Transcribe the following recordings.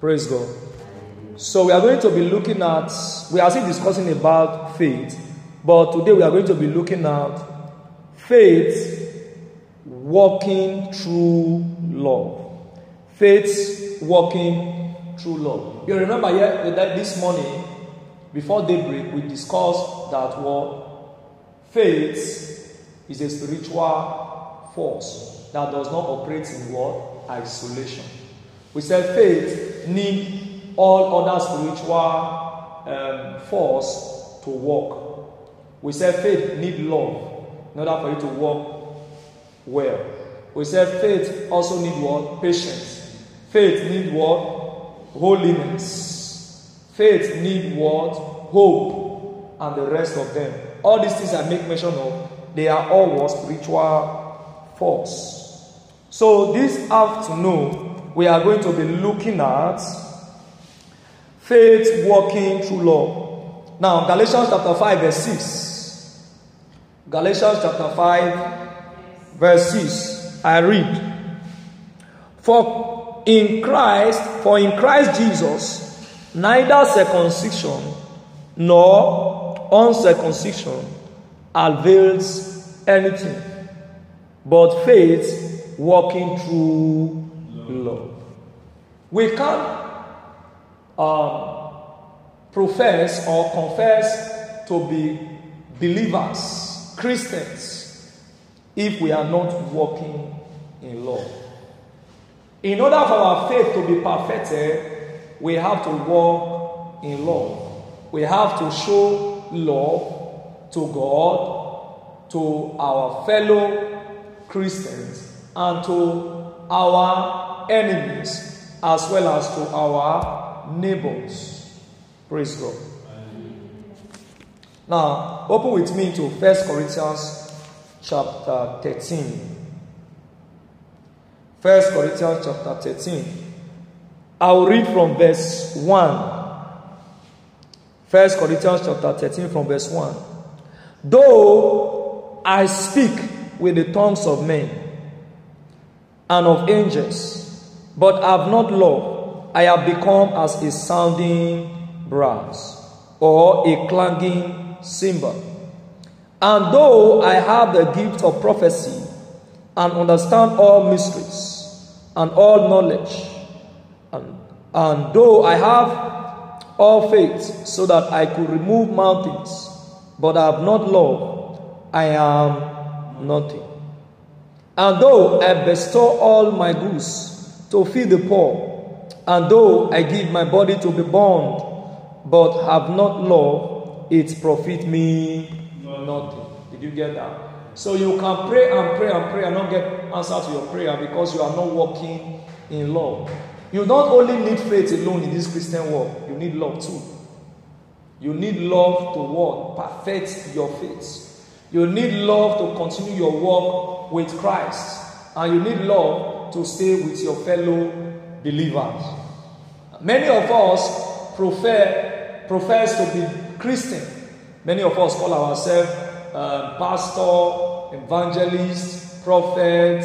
Praise God. So we are going to be looking at, we are still discussing about faith, but today we are going to be looking at faith walking through love. Faith walking through love. You remember here that this morning, before daybreak, we discussed that what faith is a spiritual force that does not operate in what isolation. We said faith need all other spiritual um, force to work. We said faith need love in order for you to work well. We said faith also need what? Patience. Faith need what? Holiness. Faith need what? Hope. And the rest of them. All these things I make mention of, they are all what? Spiritual force. So this afternoon, we are going to be looking at Faith working through love. Now, Galatians chapter 5, verse 6. Galatians chapter 5, verse 6. I read. For in Christ, for in Christ Jesus, neither circumcision nor uncircumcision avails anything, but faith working through love. We can't um, profess or confess to be believers, Christians, if we are not walking in love. In order for our faith to be perfected, we have to walk in love. We have to show love to God, to our fellow Christians, and to our enemies, as well as to our neighbors. Praise God. Now, open with me to First Corinthians chapter 13. First Corinthians chapter 13. I'll read from verse 1. First Corinthians chapter 13 from verse 1. Though I speak with the tongues of men and of angels, but I have not love, I have become as a sounding brass or a clanging cymbal. And though I have the gift of prophecy and understand all mysteries and all knowledge, and, and though I have all faith so that I could remove mountains, but I have not love, I am nothing. And though I bestow all my goods to feed the poor, and though I give my body to be burned, but have not love, it profit me nothing. Did you get that? So you can pray and pray and pray and not get answer to your prayer because you are not walking in love. You don't only need faith alone in this Christian world, you need love too. You need love to what? Perfect your faith. You need love to continue your walk with Christ. And you need love to stay with your fellow believers. Many of us prefer, profess to be Christian. Many of us call ourselves uh, pastor, evangelist, prophet,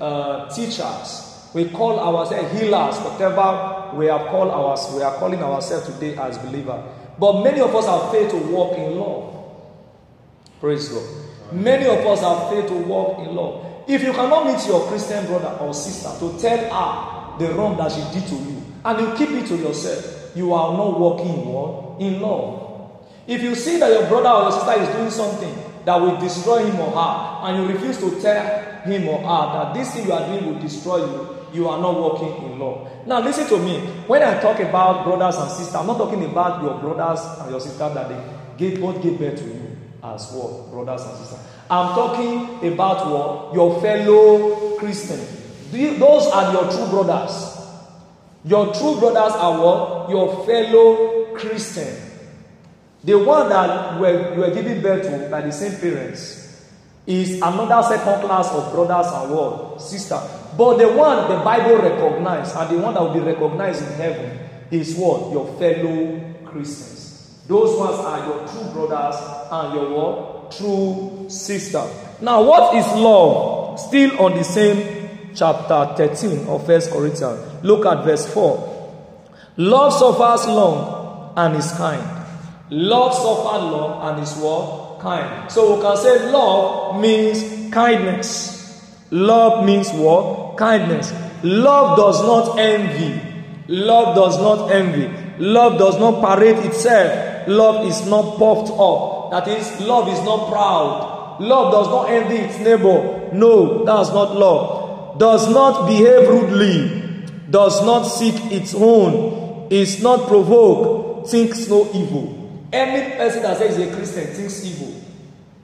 uh, teachers. We call ourselves healers, whatever we are called ours, we are calling ourselves today as believers. But many of us have failed to walk in love. Praise God. Many of us have failed to walk in love. If you cannot meet your Christian brother or sister to tell her the wrong that she did to you, and you keep it to yourself, you are not walking in? In love. If you see that your brother or your sister is doing something that will destroy him or her, and you refuse to tell him or her that this thing you are doing will destroy you, you are not walking in love. Now, listen to me. When I talk about brothers and sisters, I'm not talking about your brothers and your sisters that they gave, God gave birth to you as well, brothers and sisters. I'm talking about what? Your fellow Christians. Those are your true brothers. Your true brothers are what? Your fellow Christian. The one that were, you were given birth to by the same parents is another second class of brothers and what? Sister. But the one the Bible recognizes and the one that will be recognized in heaven is what? Your fellow Christians. Those ones are your true brothers and your what? True sister. Now, what is love? Still on the same chapter 13 of First Corinthians. Look at verse 4. Love suffers long and is kind. Love suffers long and is what? Kind. So we can say love means kindness. Love means what? Kindness. Love does not envy. Love does not envy. Love does not parade itself. Love is not puffed up. That is, love is not proud. Love does not envy its neighbor. No, that's not love. Does not behave rudely. Does not seek its own. Is not provoked. Thinks no evil. Any person that says he's a Christian thinks evil.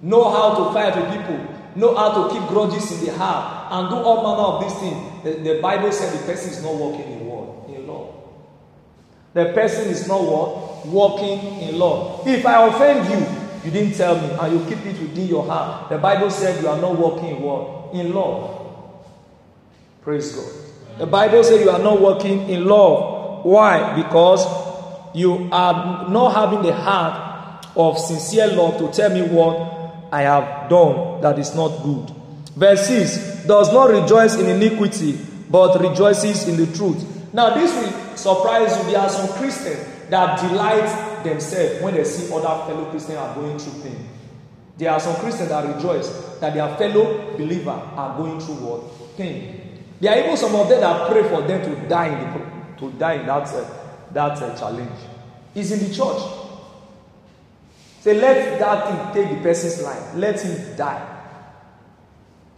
Know how to fight with people. Know how to keep grudges in the heart. And do all manner of these things. The, the Bible said the person is not walking in what? In love. The person is not what? Walking in love. If I offend you, you didn't tell me, and you keep it within your heart. The Bible said you are not walking in what? In love. Praise God. The Bible said you are not walking in love. Why? Because you are not having the heart of sincere love to tell me what I have done that is not good. Verse 6 does not rejoice in iniquity, but rejoices in the truth. Now, this will surprise you. There are some Christians that delight themselves when they see other fellow Christians are going through pain. There are some Christians that rejoice that their fellow believer are going through what? Pain. There are even some of them that pray for them to die in the to die in that uh, that uh, challenge. Is in the church. Say, let that thing take the person's life. Let him die.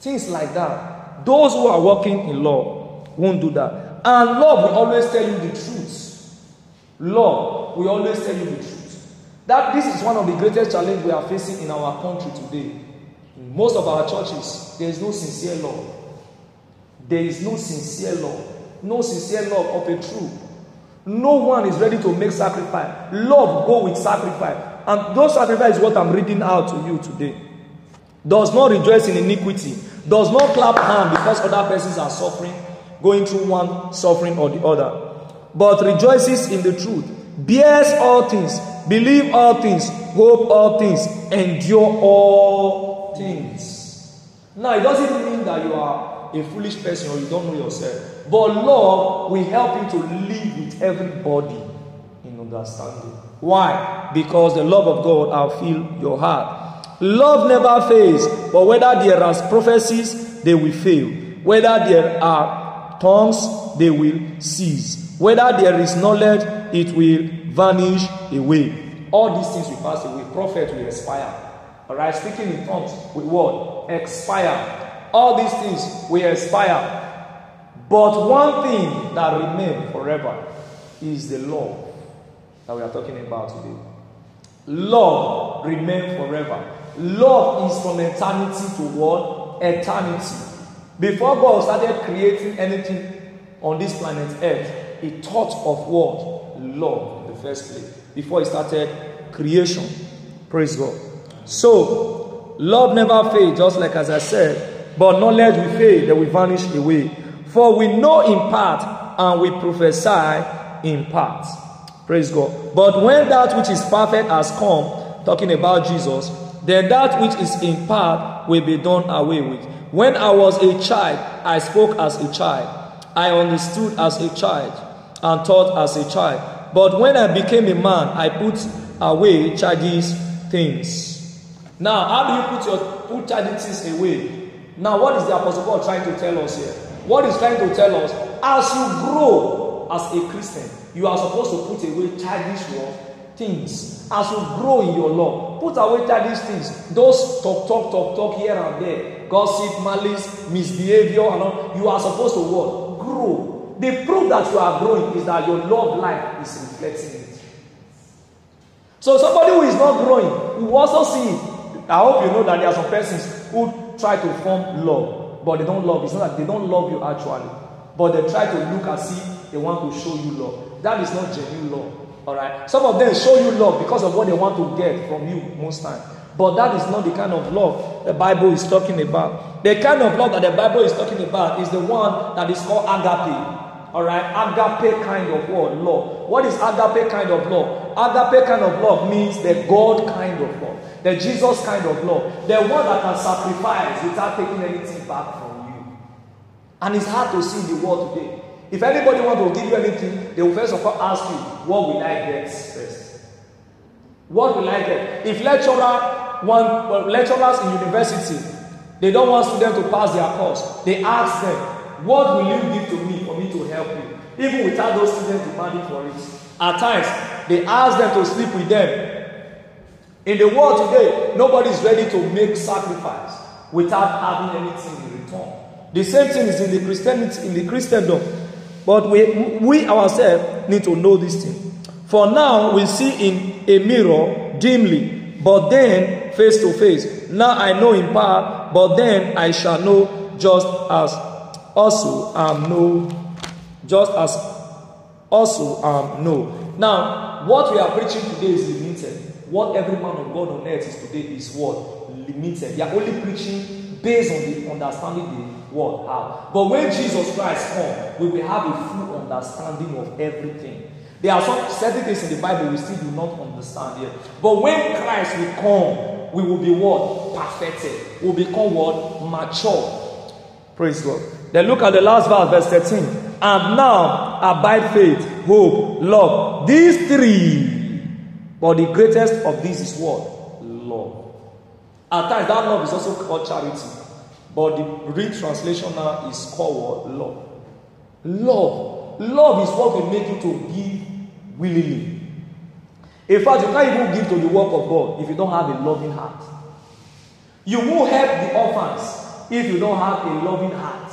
Things like that. Those who are walking in love won't do that. And love will always tell you the truth. Love we always tell you the truth. That this is one of the greatest challenges we are facing in our country today. In most of our churches, there is no sincere love. There is no sincere love. No sincere love of a truth. No one is ready to make sacrifice. Love go with sacrifice. And those sacrifice is what I'm reading out to you today. Does not rejoice in iniquity. Does not clap hand because other persons are suffering, going through one suffering or the other. But rejoices in the truth. Bears all things. Believe all things. Hope all things. Endure all things. Now, it doesn't mean that you are a foolish person or you don't know yourself. But love will help you to live with everybody in understanding. Why? Because the love of God will fill your heart. Love never fails, but whether there are prophecies, they will fail. Whether there are tongues, they will cease. Whether there is knowledge, it will vanish away. All these things will pass away. Prophet will expire. Alright, speaking in tongues with what? Expire. All these things will expire. But one thing that remains forever is the love that we are talking about today. Love remains forever. Love is from eternity to what? Eternity. Before God started creating anything on this planet Earth, He thought of what? Love in the first place. Before He started creation. Praise God. So, love never fades, just like as I said, but knowledge will fade, they will vanish away. For we know in part and we prophesy in part. Praise God. But when that which is perfect has come, talking about Jesus, then that which is in part will be done away with. When I was a child, I spoke as a child. I understood as a child and thought as a child. But when I became a man, I put away childish things. Now, how do you put your put childish things away? Now, what is the Apostle Paul trying to tell us here? What is trying to tell us, as you grow as a Christian, you are supposed to put away childish things. As you grow in your law, put away childish things. Those talk, talk, talk, talk here and there, gossip, malice, misbehavior, and all. You are supposed to what? Grow. The proof that you are growing is that your love life is reflecting it. So somebody who is not growing, you also see it. I hope you know that there are some persons who try to form love but they don't love. It's not that they don't love you actually, but they try to look as if they want to show you love. That is not genuine love. All right. Some of them show you love because of what they want to get from you most time. But that is not the kind of love the Bible is talking about. The kind of love that the Bible is talking about is the one that is called agape. All right, agape kind of word, love. What is agape kind of love? Agape kind of love means the God kind of love, the Jesus kind of love, the one that can sacrifice without taking anything back from you. And it's hard to see in the world today. If anybody want to give you anything, they will first of all ask you, what will I get first? What will I get? If lecturer want well, lecturers in university, they don't want students to pass their course, they ask them, what will you give to me for me to help you? Even without those students demanding for it. At times, they ask them to sleep with them. In the world today, nobody is ready to make sacrifice without having anything in return. The same thing is in the Christianity, in the Christendom. But we, we ourselves need to know this thing. For now, we see in a mirror dimly, but then face to face. Now I know in part, but then I shall know just as also I am know, just as also I am know. Now, what we are preaching today is limited. What every man of God on earth is today is what? Limited. They are only preaching based on the understanding the word how. But when Jesus Christ comes, we will have a full understanding of everything. There are some certain things in the Bible we still do not understand yet. But when Christ will come, we will be what? Perfected. We will become what? Mature. Praise God. Then look at the last verse, verse 13. And now abide faith, hope, love. These three but the greatest of these is what? Love. At times, that love is also called charity. But the real translation now is called? Love. Love. Love is what will make you to give willingly. In fact, you can't even give to the work of God if you don't have a loving heart. You won't help the orphans if you don't have a loving heart.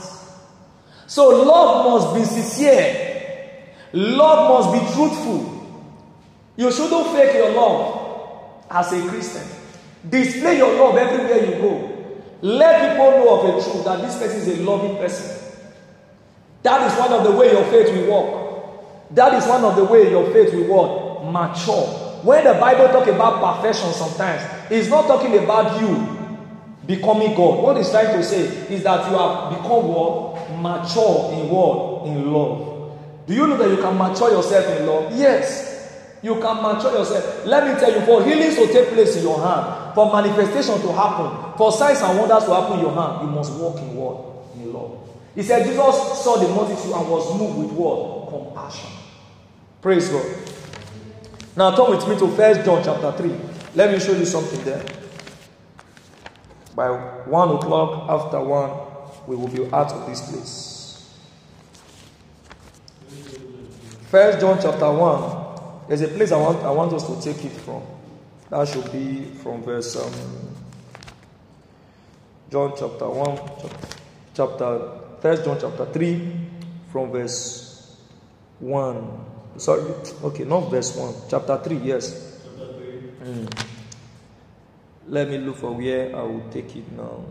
So, love must be sincere, love must be truthful, You shouldn't fake your love as a Christian. Display your love everywhere you go. Let people know of a truth that this person is a loving person. That is one of the way your faith will work. That is one of the way your faith will work. Mature. When the Bible talk about perfection sometimes, it's not talking about you becoming God. What it's trying to say is that you have become what? Mature in what? In love. Do you know that you can mature yourself in love? Yes. You can mature yourself. Let me tell you, for healings to take place in your hand, for manifestation to happen, for signs and wonders to happen in your hand, you must walk in what? In love. He said Jesus saw the multitude and was moved with what? Compassion. Praise God. Now turn with me to First John chapter 3. Let me show you something there. By one o'clock after one, we will be out of this place. First John chapter 1. There's a place I want, I want us to take it from. That should be from verse um, John chapter 1, chapter, First John chapter 3, from verse 1. Sorry, okay, not verse 1, chapter 3, yes. Chapter 3. Mm. Let me look for where I will take it now.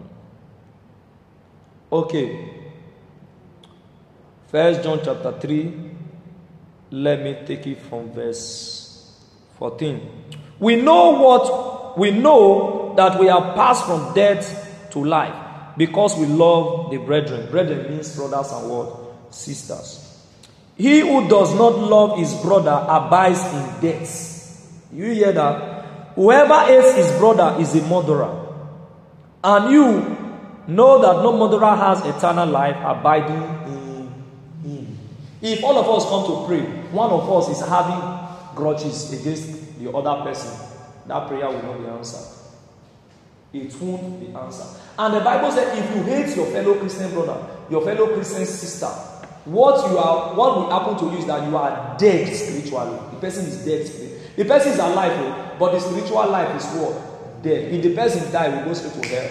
Okay. First John chapter 3, let me take it from verse 14. We know what we know that we have passed from death to life because we love the brethren. Brethren means brothers and what? Sisters. He who does not love his brother abides in death. You hear that? Whoever hates his brother is a murderer. And you know that no murderer has eternal life abiding in him. If all of us come to pray, one of us is having grudges against the other person, that prayer will not be answered. It won't be answered. And the Bible said, if you hate your fellow Christian brother, your fellow Christian sister, what you are, what will happen to you is that you are dead spiritually. The person is dead spiritually. The person is alive, oh, but the spiritual life is what? Dead. If the person die, will go straight to hell.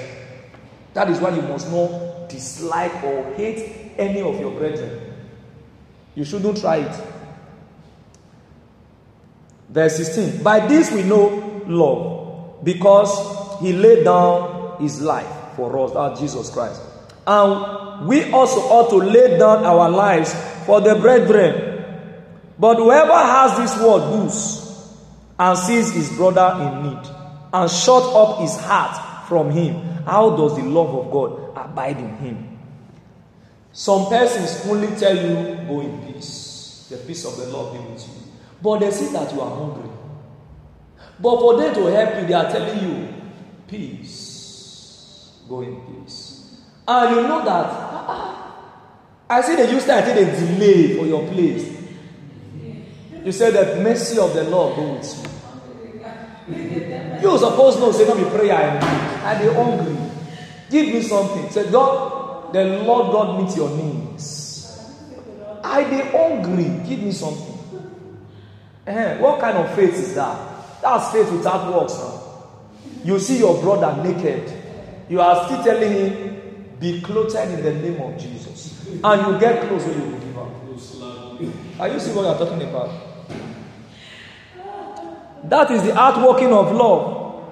That is why you must not dislike or hate any of your brethren. You shouldn't try it. Verse 16. By this we know love, because he laid down his life for us, that Jesus Christ. And we also ought to lay down our lives for the brethren. But whoever has this word loose and sees his brother in need and shut up his heart from him, how does the love of God abide in him? Some persons only tell you, go in peace. The peace of the Lord be with you. But they see that you are hungry. But for them to help you, they are telling you, peace. Go in peace. And you know that, I see they use that I think they delay for your place. You said that mercy of the Lord go with you. You suppose no say no be prayer they hungry. Give me something. Say God, the Lord God meet your needs. I they hungry. Give me something. Eh, what kind of faith is that? That's faith without works now. You see your brother naked. You are still telling him, be clothed in the name of Jesus. And you get close when you give up. Are you see what are talking about? That is the outworking of love.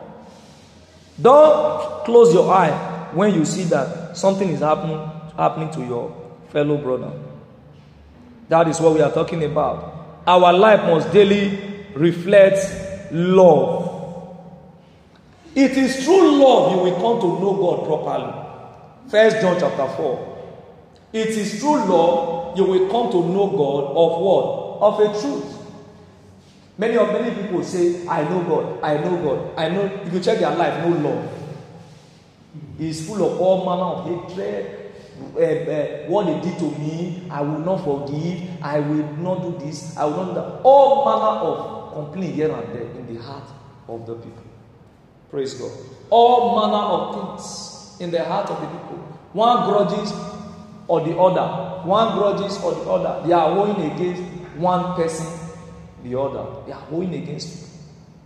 Don't close your eye when you see that something is happening, happening to your fellow brother. That is what we are talking about. Our life must daily reflect love. It is through love you will come to know God properly. First John chapter 4. It is through love you will come to know God of what? Of a truth. Many of many people say, I know God, I know God, I know if you check their life, no love. It's full of all manner of hatred. Uh, uh, what they did to me, I will not forgive, I will not do this, I will not do that. All manner of complaint here and there in the heart of the people. Praise God. All manner of things in the heart of the people. One grudges or the other. One grudges or the other. They are going against one person, the other. They are going against you.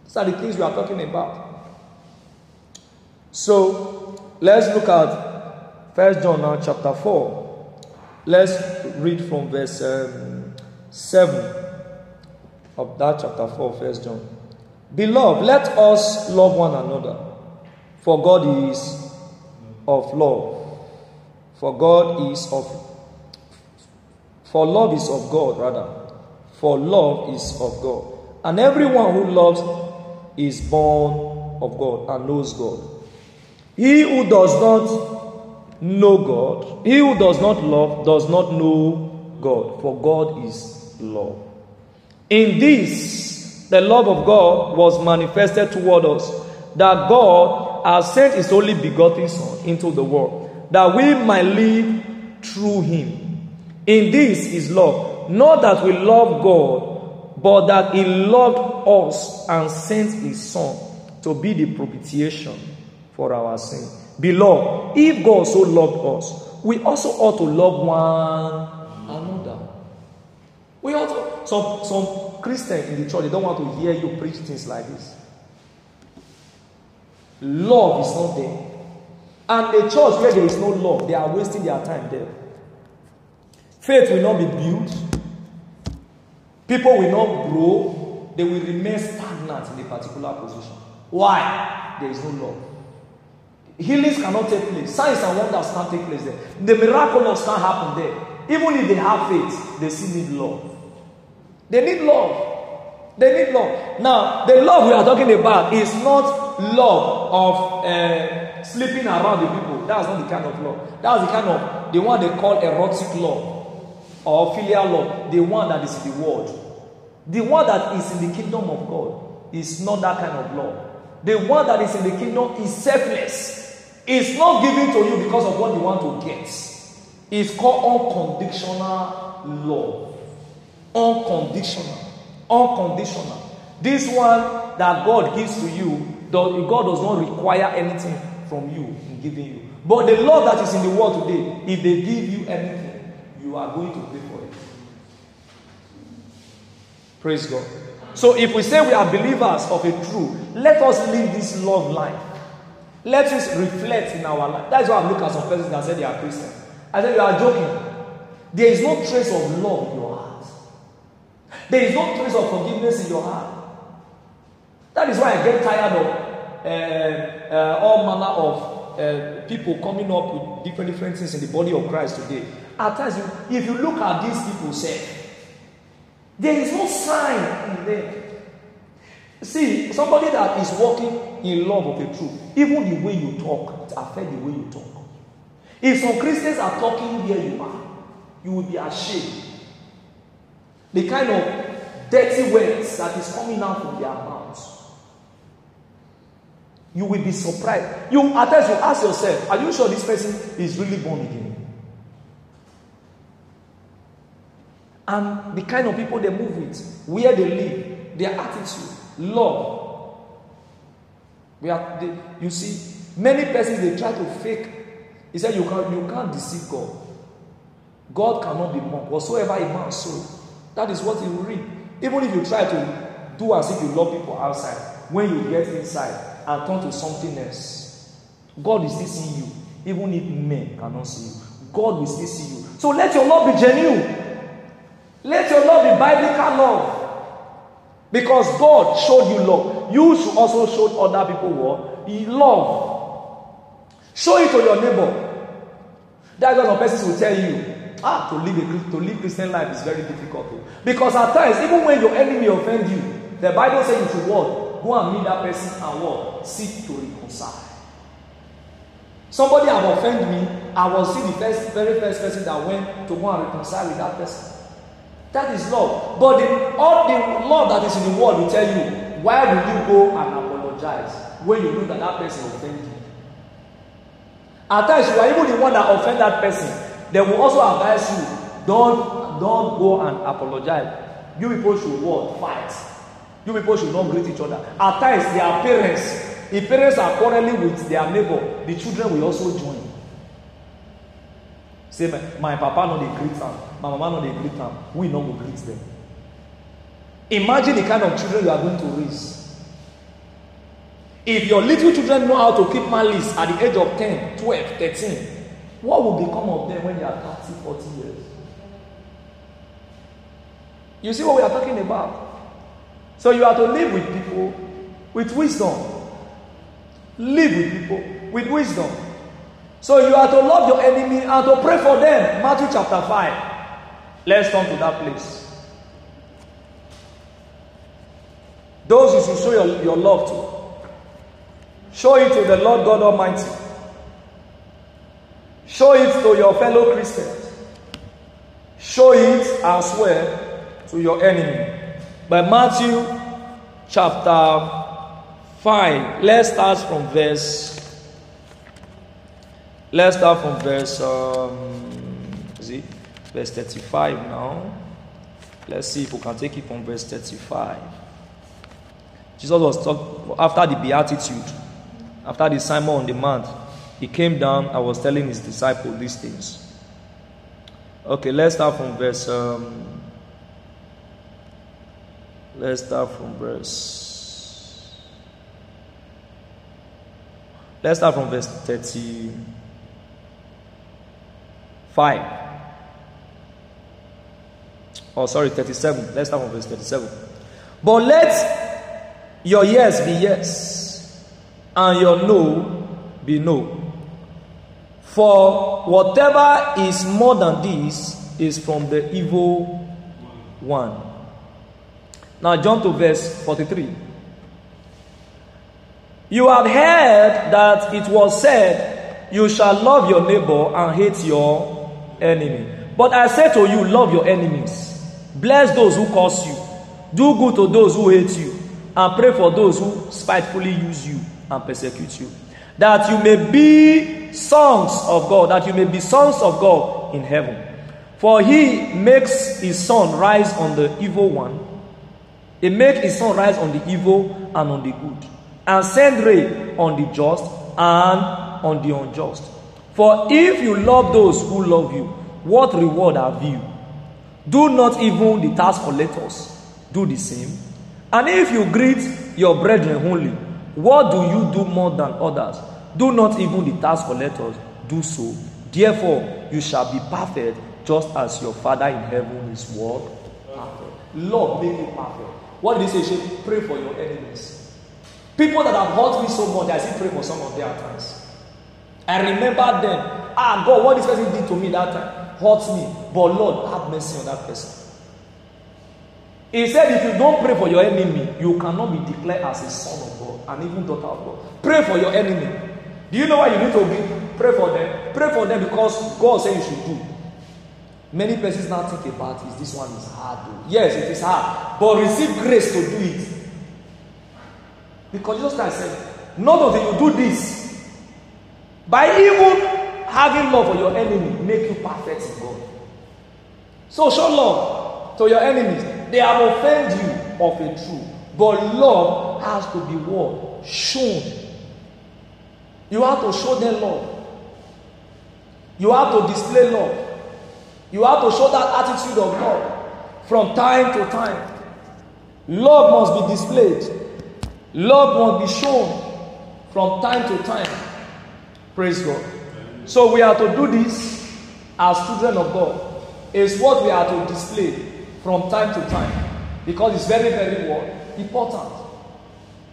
These are the things we are talking about. So let's look at First John chapter 4. Let's read from verse um, 7 of that chapter 4, First John. Beloved, let us love one another, for God is of love. For God is of for love is of God rather. For love is of God. And everyone who loves is born of God and knows God. He who does not know God, he who does not love does not know God, for God is love. In this the love of God was manifested toward us, that God has sent his only begotten Son into the world, that we might live through him. In this is love, not that we love God, but that he loved us and sent his Son to be the propitiation for our sin. Beloved, if God so loved us, we also ought to love one another. We also some some Christian in the church, they don't want to hear you preach things like this. Love is not there. And the church where there is no love, they are wasting their time there. Faith will not be built. People will not grow. They will remain stagnant in a particular position. Why? There is no love. Healings cannot take place. Signs and wonders can't take place there. The miraculous can't happen there. Even if they have faith, they still need love. They need love. They need love. Now, the love we are talking about is not love of uh, sleeping around the people. That's not the kind of love. That's the kind of the one they call erotic love or filial love. The one that is in the world. The one that is in the kingdom of God is not that kind of love. The one that is in the kingdom is selfless. It's not given to you because of what you want to get. It's called unconditional love. Unconditional. Unconditional. This one that God gives to you, God does not require anything from you in giving you. But the love that is in the world today, if they give you anything, you are going to pay for it. Praise God. So if we say we are believers of a true, let us live this love life. Let us reflect in our life. That's why I look at some persons that say they are Christians. I said, You are joking. There is no trace of love in your heart. There is no trace of forgiveness in your heart. That is why I get tired of uh, uh, all manner of uh, people coming up with different different things in the body of Christ today. At times, you, if you look at these people, say there is no sign in them. See, somebody that is walking in love of the truth, even the way you talk, it affects the way you talk. If some Christians are talking where you are, you will be ashamed the kind of dirty words that is coming out from their mouths. You will be surprised. You at times you ask yourself, are you sure this person is really born again? And the kind of people they move with, where they live, their attitude, love. We are, they, you see, many persons they try to fake. He said, You can't, you can't deceive God. God cannot be mocked. Whatsoever a man sow, that is what he will reap. Even if you try to do as if you love people outside, when you get inside and turn to something else, God is still seeing you, even if men cannot see you. God will still see you. So let your love be genuine. Let your love be biblical love. Because God showed you love. You should also show other people what? Love. Show it to your neighbor. That's why some persons will tell you, ah, to live a to live Christian life is very difficult. Because at times, even when your enemy offend you, the Bible says you should what? Go and meet that person and what? Seek to reconcile. Somebody have offended me, I will see the first, very first person that went to go and reconcile with that person. That is love. But the, all the love that is in the world will tell you, why will you go and apologize when you know that that person offended you? At times, you are even the one that offend that person. They will also advise you, don't, don't go and apologize. You people should what? Fight. You people should not greet each other. At times, their parents, if parents are quarreling with their neighbor, the children will also join. Say, my, my papa no dey greet am, my mama no dey greet am, we no go greet them. Imagine the kind of children you are going to raise. If your little children know how to keep malice at the age of 10, 12, 13, what will become of them when they are 30, 40 years? You see what we are talking about? So you are to live with people with wisdom. Live with people with wisdom. So you are to love your enemy and to pray for them. Matthew chapter 5. Let's come to that place. Those you should show your, your love to. Show it to the Lord God Almighty. Show it to your fellow Christians. Show it as well to your enemy. By Matthew chapter 5. Let's start from verse. Let's start from verse. Um, is it verse 35 now? Let's see if we can take it from verse 35. Jesus was talking after the beatitude, after the Sermon on the Mount. He came down and was telling his disciples these things. Okay, let's start from verse. Um, let's start from verse. Let's start from verse 35. Oh, sorry, 37. Let's start from verse 37. But let your yes be yes, and your no be no. For whatever is more than this is from the evil one. Now jump to verse 43. You have heard that it was said, You shall love your neighbor and hate your enemy. But I say to you, love your enemies. Bless those who curse you. Do good to those who hate you. And pray for those who spitefully use you and persecute you. That you may be sons of God, that you may be sons of God in heaven. For he makes his sun rise on the evil one. He makes his sun rise on the evil and on the good. And send rain on the just and on the unjust. For if you love those who love you, what reward have you? Do not even the tax collectors do the same? And if you greet your brethren only, what do you do more than others? Do not even the tax collectors do so. Therefore, you shall be perfect just as your Father in heaven is what? Perfect. Lord, make you perfect. What did he say? Pray for your enemies. People that have hurt me so much, I still pray for some of their times. I remember them. Ah, God, what this person did to me that time hurts me. But Lord, have mercy on that person. He said, if you don't pray for your enemy, you cannot be declared as a son of God and even daughter of God. Pray for your enemy. Do you know why you need to be? Pray for them. Pray for them because God said you should do. Many persons now think about is this one is hard. Though. Yes, it is hard. But receive grace to do it. Because Jesus Christ said, not only you do this, by even having love for your enemy, make you perfect in God. So show love. to your enemies. They have offended you of a truth. But love has to be what? Shown. You have to show them love. You have to display love. You have to show that attitude of love from time to time. Love must be displayed. Love must be shown from time to time. Praise God. So we are to do this as children of God. It's what we are to display from time to time because it's very, very important.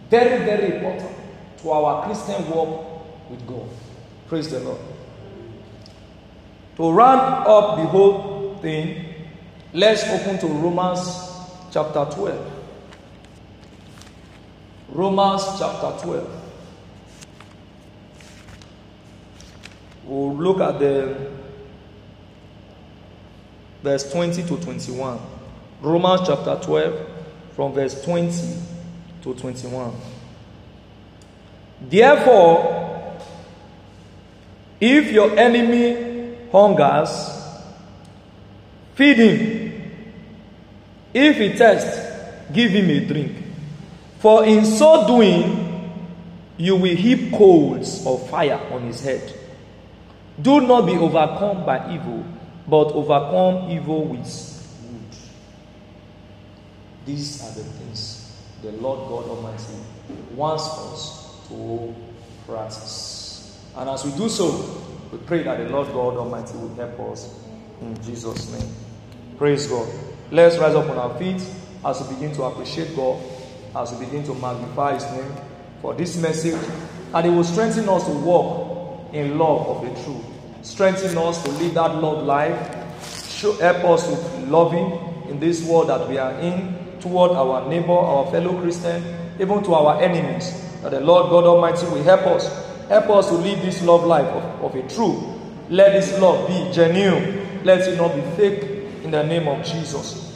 Very, very important to our Christian walk with God. Praise the Lord. To round up the whole thing, let's open to Romans chapter 12. Romans chapter 12. We'll look at the verse 20 to 21. Romans chapter 12, from verse 20 to 21. Therefore, if your enemy hungers, feed him. If he thirsts, give him a drink. For in so doing, you will heap coals of fire on his head. Do not be overcome by evil, but overcome evil with good. These are the things the Lord God Almighty wants us to practice. And as we do so, we pray that the Lord God Almighty will help us in Jesus' name. Praise God. Let's rise up on our feet as we begin to appreciate God, as we begin to magnify His name for this message, and it will strengthen us to walk in love of the truth. Strengthen us to live that love life. Show, help us to loving in this world that we are in toward our neighbor, our fellow Christian, even to our enemies. That the Lord God Almighty will help us. Help us to live this love life of, of a true. Let this love be genuine. Let it not be fake in the name of Jesus.